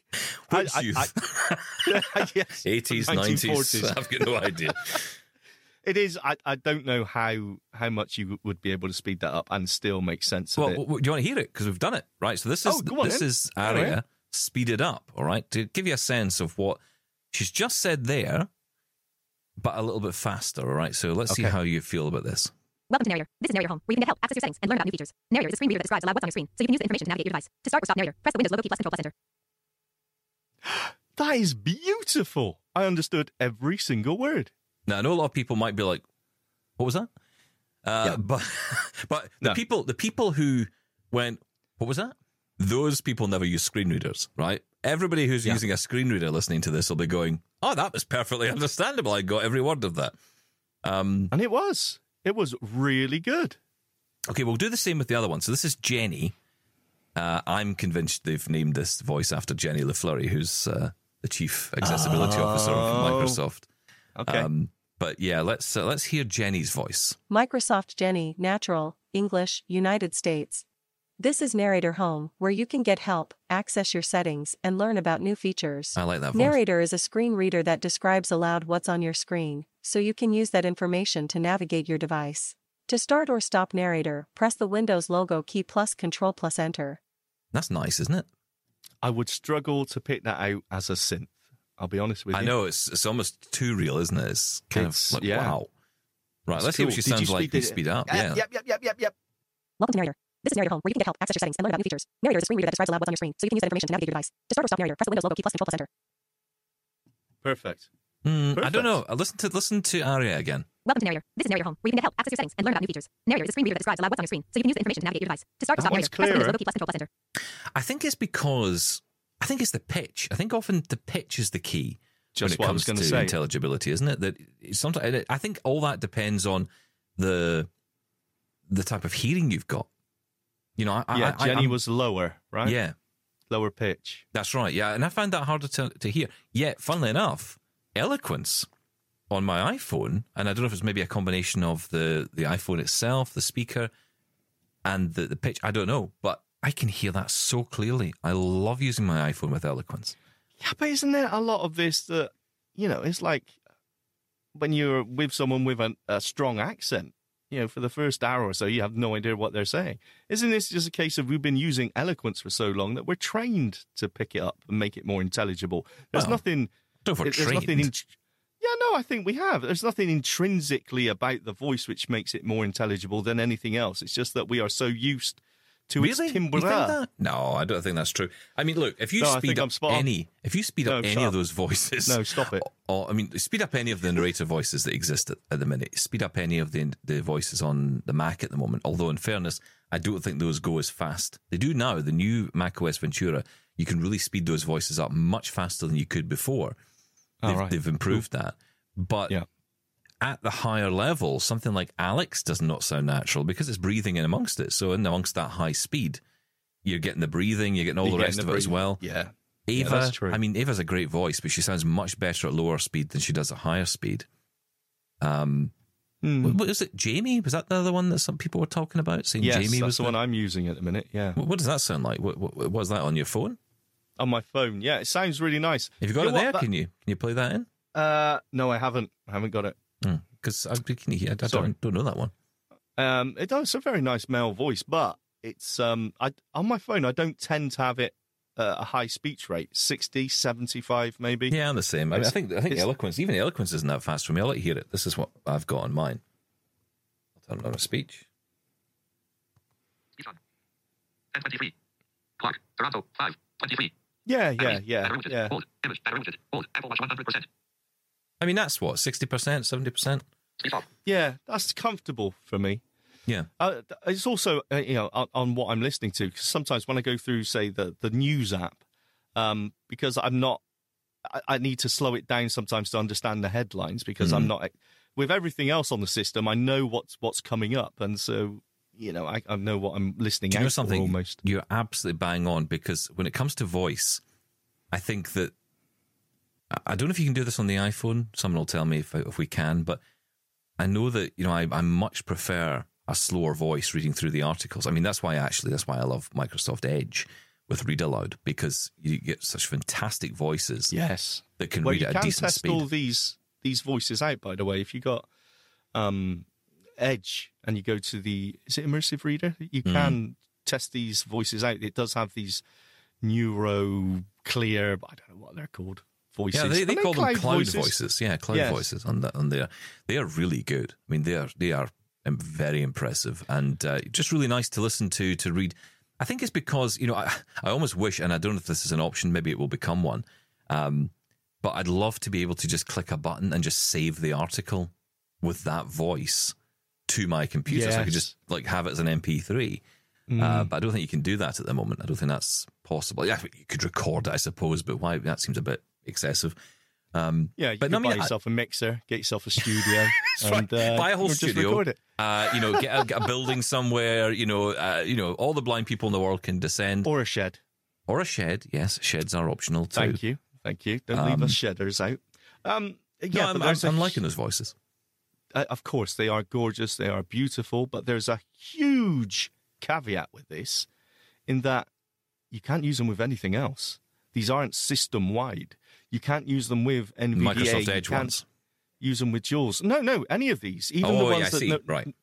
I- youth? I- yes, 80s, 90s. I've got no idea. It is. I, I don't know how how much you would be able to speed that up and still make sense of it. w- w- do you want to hear it? Because we've done it, right? So this is Oh, this then. is Aria speeded up, all right, to give you a sense of what she's just said there, but a little bit faster, all right. So let's see Okay. how you feel about this. Welcome to Narrator. This is Narrator Home, where you can get help, access your settings, and learn about new features. Narrator is a screen reader that describes aloud what's on your screen, so you can use the information to navigate your device. To start or stop Narrator, press the Windows logo key plus Control plus Enter. that is beautiful. I understood every single word. Now I know a lot of people might be like, "What was that?" Uh, Yeah. But but the No. people the people who went, "What was that?" Those people never use screen readers, right? Everybody who's Yeah. using a screen reader listening to this will be going, "Oh, that was perfectly understandable. I got every word of that." Um, And it was. It was really good. Okay, we'll do the same with the other one. So this is Jenny. Uh, I'm convinced they've named this voice after Jenny Lay-Flurrie, who's uh, the chief accessibility officer of Oh. Microsoft. Okay. Um, but yeah, let's uh, let's hear Jenny's voice. Microsoft Jenny, Natural, English, United States. This is Narrator Home, where you can get help, access your settings, and learn about new features. I like that voice. Narrator is a screen reader that describes aloud what's on your screen, so you can use that information to navigate your device. To start or stop narrator, press the Windows logo key plus Control plus Enter. That's nice, isn't it? I would struggle to pick that out as a synth. I'll be honest with you. I know it's it's almost too real, isn't it? It's kind It's- of like yeah. wow. Right, It's let's see what she Did sounds like. speed We it- speed up. Yep, Yeah. Yep, yep, yep, yep, yep. Welcome to Narrator. This is Narrator Home, where you can get help, access your settings, and learn about new features. Narrator is a screen reader that describes aloud what's on your screen, so you can use that information to navigate your device. To start or stop Narrator, press the Windows logo key plus Control plus Enter. Perfect. Hmm, I don't know. Uh, Listen to listen to Aria again. Welcome to Narrator. This is Narrator Home, where you can get help, access your settings, and learn about new features. Narrator is a screen reader that describes aloud what's on your screen, so you can use the information to navigate your device. To start or stop one's Narrator, press the Windows logo key plus Control plus Enter. I think it's because I think it's the pitch. I think often the pitch is the key Just when it comes gonna to say. intelligibility, isn't it? That sometimes I think all that depends on the the type of hearing you've got. You know, I, Yeah, I, I, Jenny I'm- was lower, right? yeah, Lower pitch. that's right. Yeah, and I found that harder to to hear. Yet, funnily enough, eloquence on my iPhone, and I don't know if it's maybe a combination of the the iPhone itself, the speaker, and the the pitch. I don't know, but I can hear that so clearly. I love using my iPhone with eloquence. Yeah, but isn't there a lot of this that, you know, it's like when you're with someone with a, a strong accent, you know, for the first hour or so, you have no idea what they're saying. Isn't this just a case of we've been using eloquence for so long that we're trained to pick it up and make it more intelligible? There's Well, nothing. Don't there's trained. nothing. In, yeah, no, I think we have. There's nothing intrinsically about the voice which makes it more intelligible than anything else. It's just that we are so used to really? its timbre. that? No, I don't think that's true. I mean, look, if you No, speed up I'm spot on. any, if you speed up No, any shut of those voices, No, stop it. Or, I mean, speed up any of the narrator voices that exist at, at the minute. Speed up any of the the voices on the Mac at the moment. Although, in fairness, I don't think those go as fast. They do now. The new Mac OS Ventura, you can really speed those voices up much faster than you could before. Oh, They've, right. they've improved that. But Yeah. At the higher level, something like Alex does not sound natural because it's breathing in amongst it. So, in amongst that high speed, you're getting the breathing, you're getting all You're the getting rest the of it as well. Yeah. Ava, true. I mean, Ava's a great voice, but she sounds much better at lower speed than she does at higher speed. Um, Hmm. what, what is it? Jamie? Was that the other one that some people were talking about? Saying Yes, Jamie was the one I'm using at the minute. Yeah, What, what does that sound like? What, what, what was that on your phone? on my phone. Yeah, it sounds really nice. Have you got You it there? that- Can you can you play that in? Uh, no, I haven't. I haven't got it. Because I, can you, I, I Sorry. don't, don't know that one. Um, it does. It's a very nice male voice, but it's um, I on my phone. I don't tend to have it uh, a high speech rate, 60, 75 maybe. Yeah, I'm the same. I, mean, I think I think eloquence, even eloquence, isn't that fast for me. I'll let you hear it. This is what I've got on mine. I'll turn on a speech. Nissan. 1023. Clark. Toronto. 5. 23. yeah, yeah, yeah, Battery limited. yeah. Hold. Image. Battery limited. Hold. Apple Watch 100%. I mean, that's what sixty percent, seventy percent. Yeah, that's comfortable for me. Yeah. Uh, it's also uh, you know on, on what I'm listening to, because sometimes when I go through, say the the news app, um, because I'm not, I, I need to slow it down sometimes to understand the headlines because Mm. I'm not with everything else on the system. I know what's what's coming up, and so you know I, I know what I'm listening Do you out know something? almost. You're absolutely bang on because when it comes to voice, I think that I- don't know if you can do this on the iPhone. Someone will tell me if if we can, but I know that you know I, I much prefer a slower voice reading through the articles. I mean, that's why actually that's why I love Microsoft Edge with Read Aloud because you get such fantastic voices Yes. that can well, read at a can decent test speed. all these these voices out. By the way, if you got um, Edge and you go to the is it immersive reader, you Mm. can test these voices out. It does have these neuro clear. I don't know what they're called. Voices. Yeah, they, they Are call them cloud voices? voices. Yeah, cloud Yes. voices and that on there. They are really good. I mean, they are they are um, very impressive and uh, just really nice to listen to to read. I think it's because you know I, I almost wish, and I don't know if this is an option. Maybe it will become one. Um, but I'd love to be able to just click a button and just save the article with that voice to my computer, so I could just like have it as an MP3. Mm. Uh, but I don't think you can do that at the moment. I don't think that's possible. Yeah, you could record it, I suppose, but why? That seems a bit excessive. Um, Yeah, you but could I mean, buy I- yourself a mixer, get yourself a studio, and right. uh, buy a whole or just studio. Uh, you know, get a, a building somewhere. You know, uh, you know, all the blind people in the world can descend, or, a shed. Or a shed. Yes, sheds are optional too. Thank you, thank you. Don't leave Um, us shedders out. Um, No, yeah, I'm, I'm, a I'm liking those voices. uh, of course, they are gorgeous, they are beautiful, but there's a huge caveat with this in that you can't use them with anything else. These aren't system wide. You can't use them with NVDA. Microsoft Edge ones. Use them with JAWS. No, no, any of these. Even Oh, the yeah, ones I that see. Right.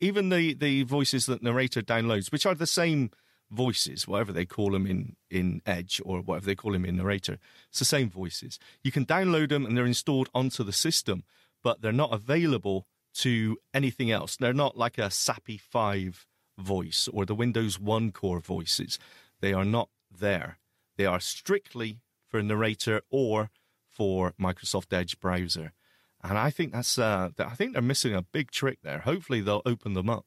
even the the voices that narrator downloads, which are the same voices, whatever they call them in in Edge or whatever they call them in narrator, it's the same voices. You can download them and they're installed onto the system, but they're not available to anything else. They're not like a SAPI five voice or the Windows One core voices. They are not there. They are strictly for narrator or for Microsoft Edge browser. And I think that's uh, I think they're missing a big trick there. Hopefully they'll open them up.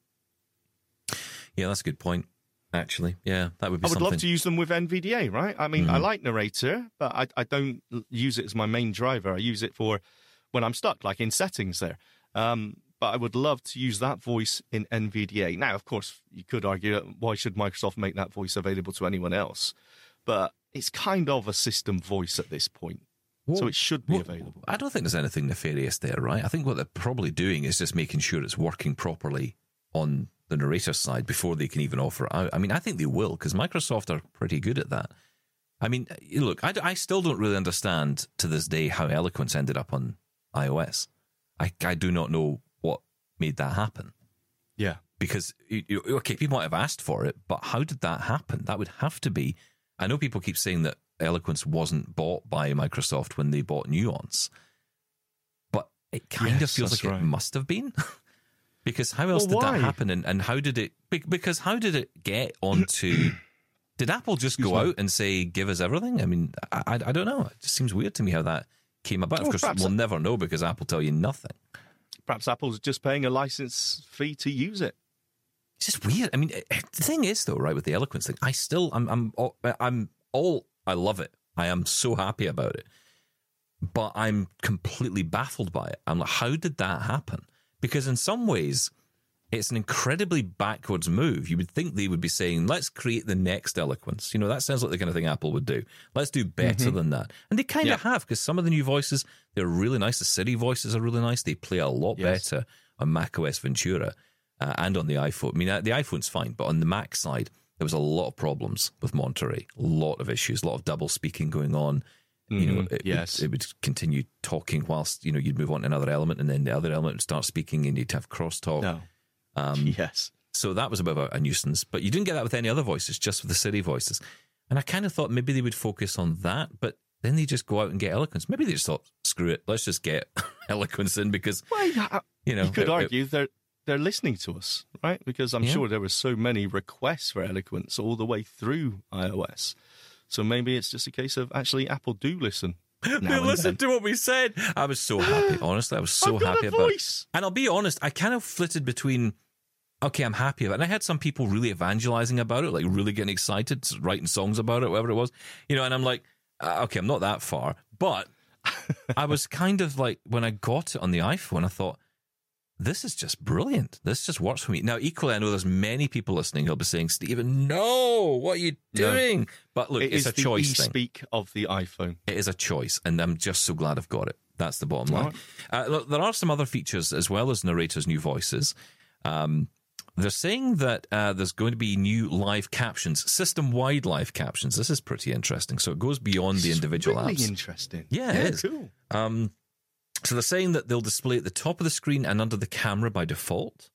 Yeah, that's a good point. Actually, yeah, that would be. I would something. love to use them with NVDA, right? I mean, I like narrator, but I, I don't use it as my main driver. I use it for when I'm stuck, like in settings there. Um, but I would love to use that voice in NVDA. Now, of course, you could argue why should Microsoft make that voice available to anyone else? But it's kind of a system voice at this point, so it should be available. I don't think there's anything nefarious there, right? I think what they're probably doing is just making sure it's working properly on the narrator side before they can even offer it out. I mean, I think they will because Microsoft are pretty good at that. I mean, eh, look, I, I still don't really understand to this day how Eloquence ended up on iOS. I, I do not know what made that happen Yeah. because you- you- okay, people might have asked for it, but how did that happen? That would have to be. I know people keep saying that Eloquence wasn't bought by Microsoft when they bought Nuance, but it kind of feels like right. it must have been. because how else Well, did that happen, and, and how did it? be- Because how did it get onto? did Apple just go me. out and say, "Give us everything"? I mean, I, I, I don't know. It just seems weird to me how that came about. Well, of course, we'll it- never know because Apple tell you nothing. Perhaps Apple's just paying a license fee to use it. It's just weird. I mean, eh, eh, the thing is, though, right, with the eloquence thing, I still, I'm, I'm, all, I'm all, I love it. I am so happy about it, but I'm completely baffled by it. I'm like, how did that happen? Because in some ways, it's an incredibly backwards move. You would think they would be saying, let's create the next eloquence. You know, that sounds like the kind of thing Apple would do. Let's do better than that. And they kind of have, because some of the new voices, they're really nice. The Siri voices are really nice. They play a lot Yes. better on macOS Ventura uh, and on the iPhone. I mean, uh, the iPhone's fine, but on the Mac side, there was a lot of problems with Monterey, a lot of issues, a lot of double speaking going on. You know, Mhm, it, yes. it, it would continue talking whilst you know you'd move on to another element, and then the other element would start speaking, and you'd have crosstalk. No. Um, yes. so that was a bit of a nuisance, but you didn't get that with any other voices, just with the Siri voices. And I kind of thought maybe they would focus on that, but then they just go out and get eloquence. Maybe they just thought, screw it, let's just get eloquence in because Well, you know you could it- it- argue they're they're listening to us, right? Because I'm Yeah. sure there were so many requests for eloquence all the way through iOS. So maybe it's just a case of actually Apple do listen. they listened to what we said. I was so happy. Honestly, I was so I've happy about it. And I'll be honest, I kind of flitted between. Okay, I'm happy about it. And I had some people really evangelizing about it, like really getting excited, writing songs about it, whatever it was. You know, and I'm like, uh, okay, I'm not that far. But I was kind of like, when I got it on the iPhone, I thought, this is just brilliant. This just works for me. Now, equally, I know there's many people listening who'll be saying, Steven, no, what are you No. doing? But look, It it's a choice thing. e-speak of the iPhone. It is a choice, and I'm just so glad I've got it. That's the bottom line. Uh, look, there are some other features as well as narrators' new voices. Um, they're saying that uh, there's going to be new live captions, system-wide live captions. This is pretty interesting. So it goes beyond the individual really apps. interesting. Yeah, it is. cool. Um, so they're saying that they'll display at the top of the screen and under the camera by default.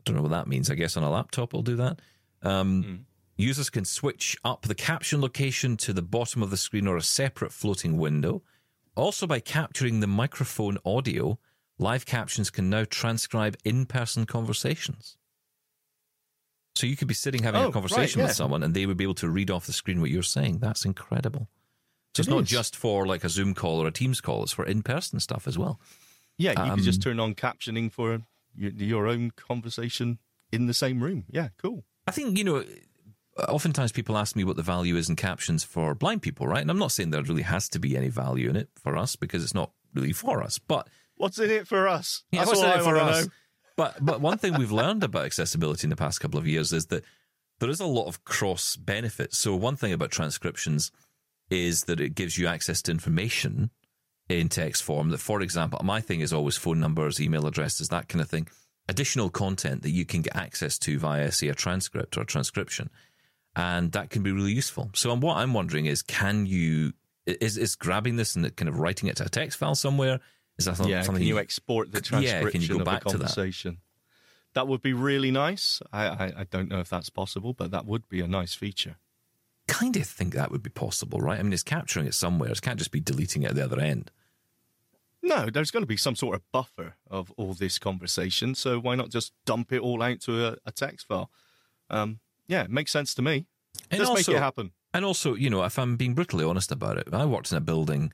I don't know what that means. I guess on a laptop it'll do that. Um, Users can switch up the caption location to the bottom of the screen or a separate floating window. Also, by capturing the microphone audio, live captions can now transcribe in person conversations. So you could be sitting having Oh, a right, conversation yeah. with someone and they would be able to read off the screen what you're saying. That's incredible. So it's It not is. just for like a Zoom call or a Teams call, it's for in person stuff as well. Yeah, you could just Um, turn on captioning for your, your own conversation in the same room. Yeah, cool. I think, you know, oftentimes people ask me what the value is in captions for blind people, right? And I'm not saying there really has to be any value in it for us because it's not really for us. But What's in it for us? Yeah, That's what's in I it for us? know. But but one thing we've learned about accessibility in the past couple of years is that there is a lot of cross benefits. So one thing about transcriptions is that it gives you access to information in text form. That, for example, my thing is always phone numbers, email addresses, that kind of thing. Additional content that you can get access to via, say, a transcript or a transcription, and that can be really useful. So, what I'm wondering is, can you is is grabbing this and kind of writing it to a text file somewhere? Is that Yeah, something can you export the Yeah, can you transcription go of back the to that? conversation? that would be really nice. I, I, I don't know if that's possible, but that would be a nice feature. Kind of think that would be possible, right? I mean, it's capturing it somewhere. It can't just be deleting it at the other end. No, there's going to be some sort of buffer of all this conversation. So why not just dump it all out to a, a text file? Um, yeah, it makes sense to me. And Just also- make it happen. And also, you know, if I'm being brutally honest about it, I worked in a building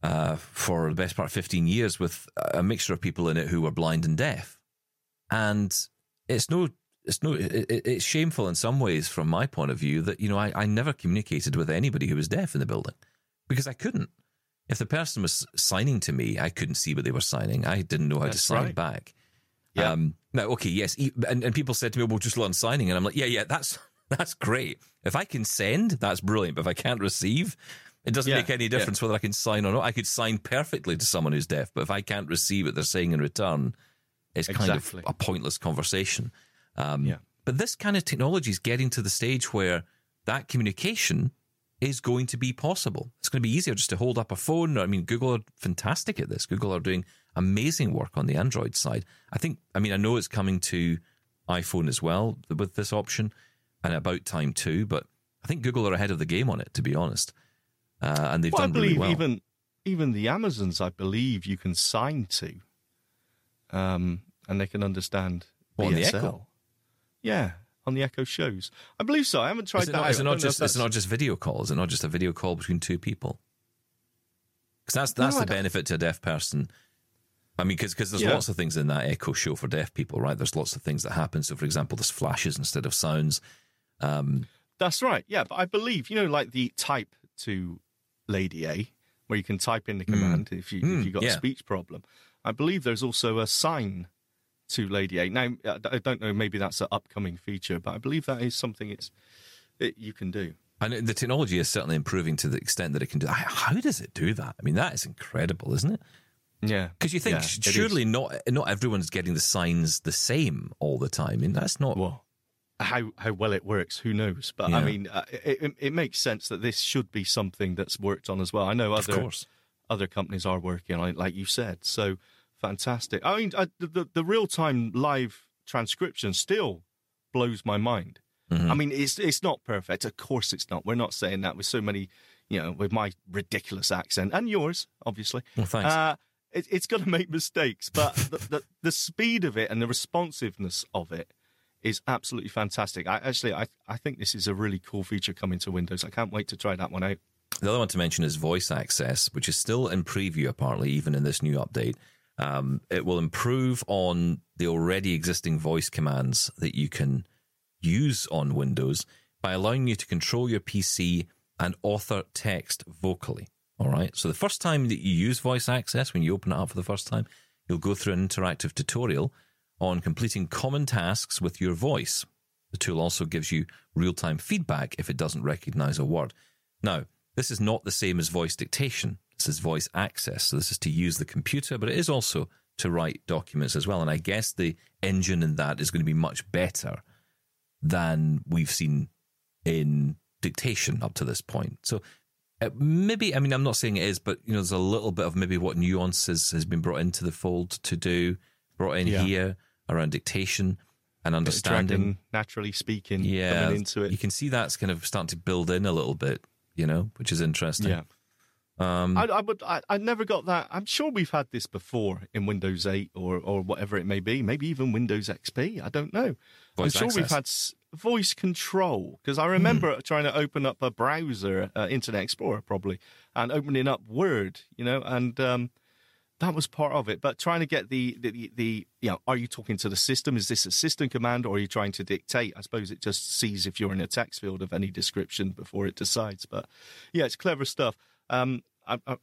uh, for the best part of 15 years with a mixture of people in it who were blind and deaf. And it's no, it's no, it, it- it's shameful in some ways from my point of view that, you know, I, I never communicated with anybody who was deaf in the building because I couldn't. If the person was signing to me, I couldn't see what they were signing. I didn't know how to sign right. back. Yeah. Um, now, okay, yes, and, and people said to me, "Well, just learn signing," and I'm like, "Yeah, yeah, that's that's great. If I can send, that's brilliant. But if I can't receive, it doesn't Yeah, make any yeah. difference whether I can sign or not. I could sign perfectly to someone who's deaf, but if I can't receive what they're saying in return, it's kind Exactly. of a pointless conversation. Um, Yeah. But this kind of technology is getting to the stage where that communication is going to be possible. It's going to be easier just to hold up a phone. I mean, Google are fantastic at this. Google are doing amazing work on the Android side. I think, I mean, I know it's coming to iPhone as well with this option and about time too, but I think Google are ahead of the game on it, to be honest. Uh, and they've Well, I done really believe well. even even the Amazons, I believe you can sign to, um, and they can understand the BSL. Yeah, on the Echo shows. I believe so. I haven't tried is that. not, out. is it not just if is it that's- not just video call? Is it not just a video call between two people? Because that's that's No, the benefit to a deaf person. I mean, because there's Yeah. lots of things in that Echo show for deaf people, right? There's lots of things that happen. So, for example, there's flashes instead of sounds. Um, That's right. Yeah, but I believe you know, like the type to Lady A, where you can type in the command if you Mm, if you got yeah. a speech problem. I believe there's also a sign to Lady A. Now I don't know. Maybe that's an upcoming feature, but I believe that is something it's it, you can do. and the technology is certainly improving to the extent that it can do. How does it do that? I mean, that is incredible, isn't it? Yeah, Because you think Yeah, surely not not everyone's getting the signs the same all the time. I mean, that's not. Well, how how well it works, who knows? But I mean, uh, it, it, it makes sense that this should be something that's worked on as well. I know other other companies are working on it, like you said. So fantastic. I mean, I, the, the, the real time live transcription still blows my mind. Mm-hmm. I mean, it's it's not perfect. Of course, it's not. We're not saying that with so many, you know, with my ridiculous accent and yours, obviously. Well, thanks. Uh, it, it's going to make mistakes, but the, the the speed of it and the responsiveness of it is absolutely fantastic. I actually, I I think this is a really cool feature coming to Windows. I can't wait to try that one out. The other one to mention is voice access, which is still in preview, apparently, even in this new update. Um, it will improve on the already existing voice commands that you can use on Windows by allowing you to control your PC and author text vocally. All right. So the first time that you use voice access, when you open it up for the first time, you'll go through an interactive tutorial on completing common tasks with your voice. The tool also gives you real time feedback if it doesn't recognize a word. Now, this is not the same as voice dictation. This is voice access. So this is to use the computer, but it is also to write documents as well. And I guess the engine in that is going to be much better than we've seen in dictation up to this point. So uh, maybe, I mean, I'm not saying it is, but you know, there's a little bit of maybe what Nuance's has been brought into the fold to do, brought in Yeah. here around dictation and understanding. Dragon, naturally speaking, Yeah, into it. you can see that's kind of starting to build in a little bit, you know, which is interesting. Yeah. Um, I, I would. I, I never got that. I'm sure we've had this before in Windows 8 or or whatever it may be. Maybe even Windows XP. I don't know. I'm sure we've had s- voice control because I remember trying to open up a browser, uh, Internet Explorer, probably, and opening up Word. You know, and um, that was part of it. But trying to get the the, the the you know, are you talking to the system? Is this a system command, or are you trying to dictate? I suppose it just sees if you're in a text field of any description before it decides. But yeah, it's clever stuff. Um, I, I,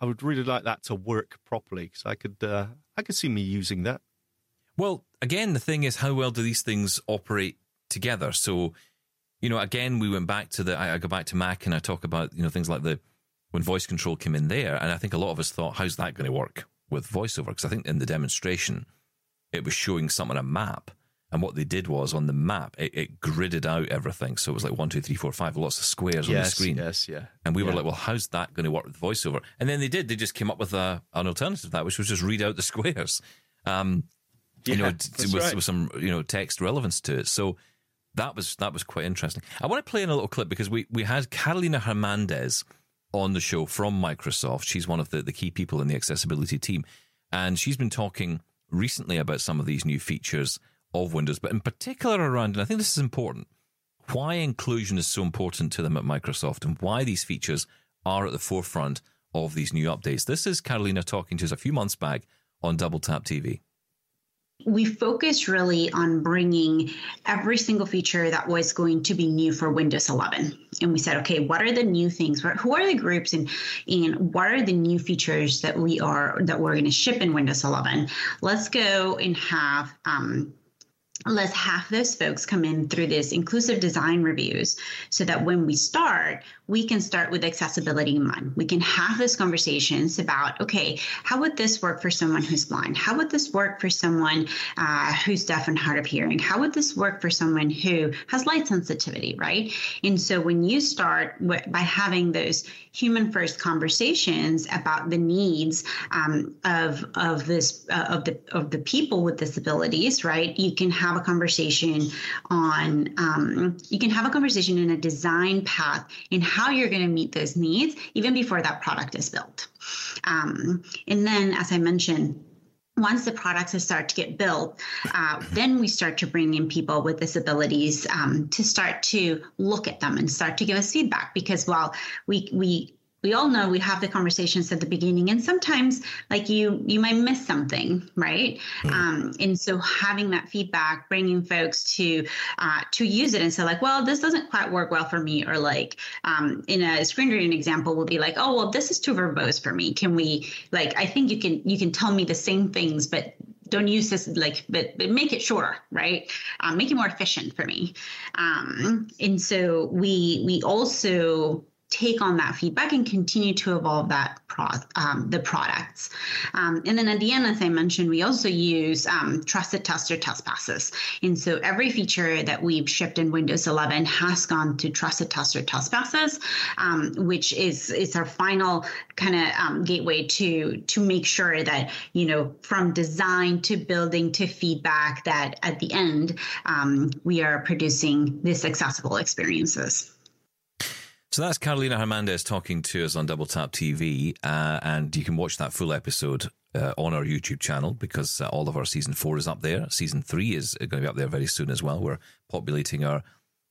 I would really like that to work properly because I could uh, I could see me using that. Well, again, the thing is, how well do these things operate together? So, you know, again, we went back to the, I, I go back to Mac and I talk about, you know, things like the, when voice control came in there. And I think a lot of us thought, how's that going to work with voiceover? Because I think in the demonstration, it was showing something a map. And what they did was on the map, it, it gridded out everything. So it was like one, two, three, four, five, lots of squares on the screen. yes, yeah. And we were like, well, how's that going to work with voiceover? And then they did. They just came up with a, an alternative to that, which was just read out the squares. Um, you know, Yeah, t- with, right. with some you know text relevance to it. So that was that was quite interesting. I want to play in a little clip because we we had Carolina Hernandez on the show from Microsoft. She's one of the, the key people in the accessibility team, and she's been talking recently about some of these new features of Windows, but in particular around, and I think this is important, why inclusion is so important to them at Microsoft and why these features are at the forefront of these new updates. This is Carolina talking to us a few months back on Double Tap TV. we focused really on bringing every single feature that was going to be new for Windows 11. And we said, okay, what are the new things? Who are the groups and, and what are the new features that we are that we're going to ship in Windows 11? Let's go and have um, let's have those folks come in through this inclusive design reviews so that when we start we can start with accessibility in mind. We can have those conversations about okay how would this work for someone who's blind? How would this work for someone uh, who's deaf and hard of hearing? How would this work for someone who has light sensitivity right? And so when you start by having those human first conversations about the needs um, of of this uh, of the of the people with disabilities right you can have a conversation on um, you can have a conversation in a design path in how you're going to meet those needs even before that product is built um, and then as i mentioned once the products start to get built, uh, then we start to bring in people with disabilities um, to start to look at them and start to give us feedback. Because while we we we all know we have the conversations at the beginning, and sometimes like you you might miss something, right? Um, and so having that feedback, bringing folks to uh, to use it and say like, well, this doesn't quite work well for me, or like um, in a screen reading example, we'll be like, oh, well, this is too verbose for me. Can we like? I think you can you can tell me the same things, but don't use this like but, but make it shorter right um, make it more efficient for me um, and so we we also take on that feedback and continue to evolve that pro- um, the products. Um, and then at the end as i mentioned we also use um, trusted tester test passes. And so every feature that we've shipped in windows 11 has gone to trusted tester test passes um, which is is our final kind of um, gateway to to make sure that you know from design to building to feedback that at the end um, we are producing this accessible experiences So that's Carolina Hernandez talking to us on Double Tap TV, uh, and you can watch that full episode uh, on our YouTube channel because uh, all of our season four is up there. Season three is going to be up there very soon as well. We're populating our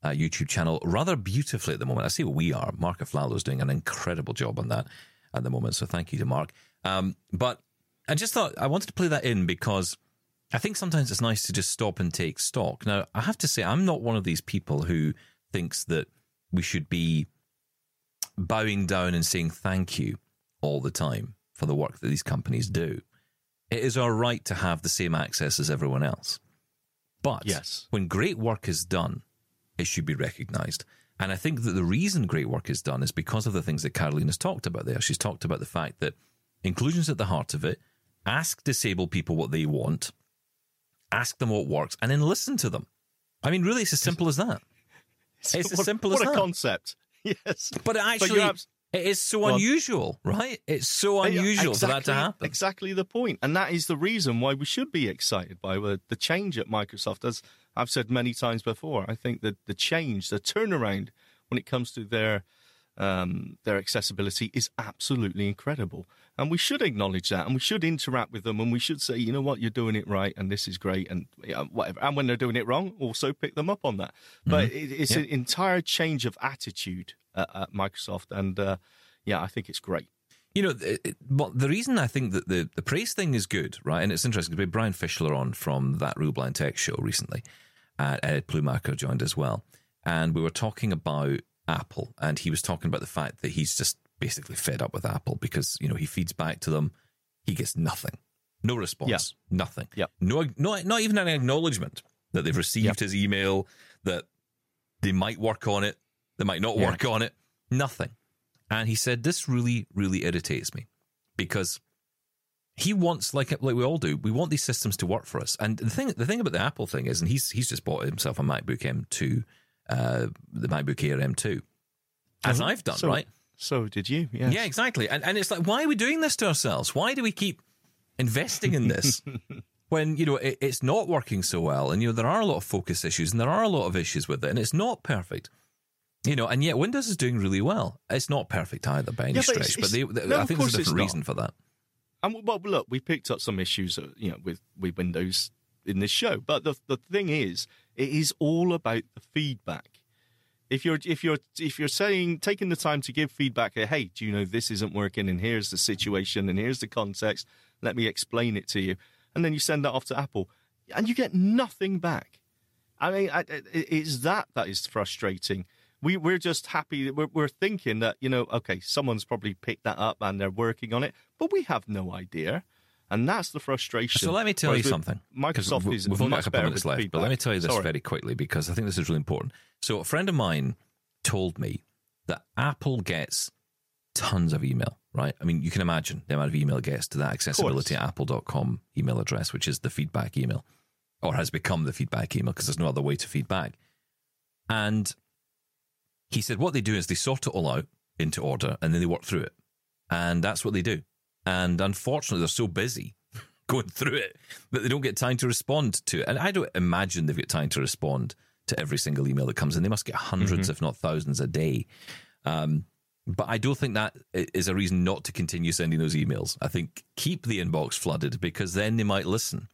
uh, YouTube channel rather beautifully at the moment. I say we are. Mark Aflalo is doing an incredible job on that at the moment, so thank you to Mark. Um, but I just thought I wanted to play that in because I think sometimes it's nice to just stop and take stock. Now, I have to say, I'm not one of these people who thinks that we should be bowing down and saying thank you all the time for the work that these companies do. It is our right to have the same access as everyone else. But Yes. when great work is done, it should be recognized. And I think that the reason great work is done is because of the things that Caroline has talked about there. She's talked about the fact that inclusion's at the heart of it. Ask disabled people what they want, ask them what works, and then listen to them. I mean, really, it's as simple as that. It's as what, simple what as a concept. Yes. But actually, abs- it is so Well- unusual, right? It's so unusual for that to exactly- happen. Exactly the point. And that is the reason why we should be excited by the, the change at Microsoft. As I've said many times before, I think that the change, the turnaround when it comes to their um, their accessibility is absolutely incredible. And we should acknowledge that and we should interact with them and we should say, you know what, you're doing it right and this is great and yeah, whatever. And when they're doing it wrong, also pick them up on that. But it, it's Yeah. an entire change of attitude at, at Microsoft. And uh, yeah, I think it's great. You know, it, it- well, the reason I think that the, the praise thing is good, right? And it's interesting because we had Brian Fischler on from that Real Blind Tech show recently. Uh, Ed Plumacher joined as well. And we were talking about Apple. And he was talking about the fact that he's just basically fed up with Apple because, you know, he feeds back to them. He gets nothing. No response. Yeah. Nothing. Yep. No, no, not even an acknowledgement that they've received Yep. his email, that they might work on it, they might not Yeah. work on it. Nothing. And he said, This really, really irritates me because he wants, like like we all do, we want these systems to work for us. And the thing the thing about the Apple thing is, and he's he's just bought himself a MacBook M2, uh, the MacBook Air M2, as I've done, So- right? So did you? Yes. Yeah, exactly. And and it's like, why are we doing this to ourselves? Why do we keep investing in this? when you know it, it's not working so well, and you know there are a lot of focus issues, and there are a lot of issues with it, and it's not perfect. You know, and yet Windows is doing really well. It's not perfect either by any Yeah, but stretch, it's- but they, they- no, I think there's a different reason for that. And well, look, we picked up some issues, uh, you know, with with Windows in this show. But the the thing is, it is all about the feedback. If you're if you're if you're saying taking the time to give feedback, uh, hey, do you know this isn't working, and here's the situation, and here's the context. Let me explain it to you, and then you send that off to Apple, and you get nothing back. I mean, it's that that is frustrating. We we're just happy. We're we're thinking that you know, okay, someone's probably picked that up and they're working on it, but we have no idea, and that's the frustration. So let me tell Whereas you something. Microsoft we- is we've only got a couple minutes left, but let me tell you this Sorry. very quickly because I think this is really important. So a friend of mine told me that Apple gets tons of email, right? I mean, you can imagine the amount of email it gets to that accessibility at apple.com email address, which is the feedback email, or has become the feedback email because there's no other way to feedback. And he said what they do is they sort it all out into order and then they work through it. And that's what they do. And unfortunately, they're so busy going through it that they don't get time to respond to it. And I don't imagine they've got time to respond to every single email that comes in. They must get 100s if not thousands, a day. Um, but I don't think that is a reason not to continue sending those emails. I think keep the inbox flooded because then they might listen.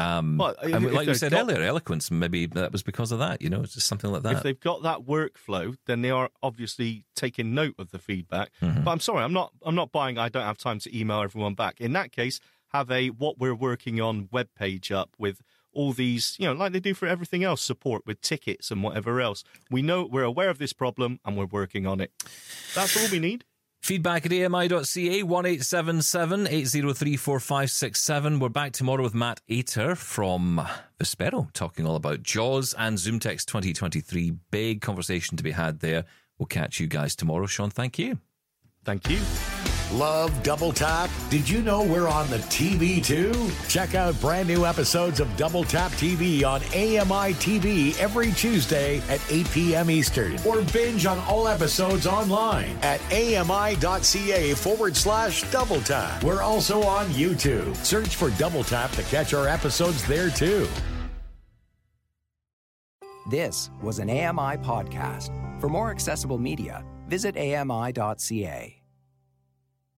Um, Well, and like we they've said got- earlier, eloquence. Maybe that was because of that. You know, it's just something like that. If they've got that workflow, then they are obviously taking note of the feedback. Mm-hmm. But I'm sorry, I'm not. I'm not buying. I don't have time to email everyone back. In that case, have a what we're working on web page up with all these, you know, like they do for everything else, support with tickets and whatever else. We know we're aware of this problem and we're working on it. That's all we need. Feedback at ami.ca, 1877 803 4567. We're back tomorrow with Matt Ater from Vispero, talking all about JAWS and ZoomText 2023. Big conversation to be had there. We'll catch you guys tomorrow. Shaun, thank you. Thank you. Love Double Tap? Did you know we're on the TV too? Check out brand new episodes of Double Tap TV on AMI TV every Tuesday at 8 p.m. Eastern. Or binge on all episodes online at AMI.ca forward slash Double Tap. We're also on YouTube. Search for Double Tap to catch our episodes there too. This was an AMI podcast. For more accessible media, visit AMI.ca.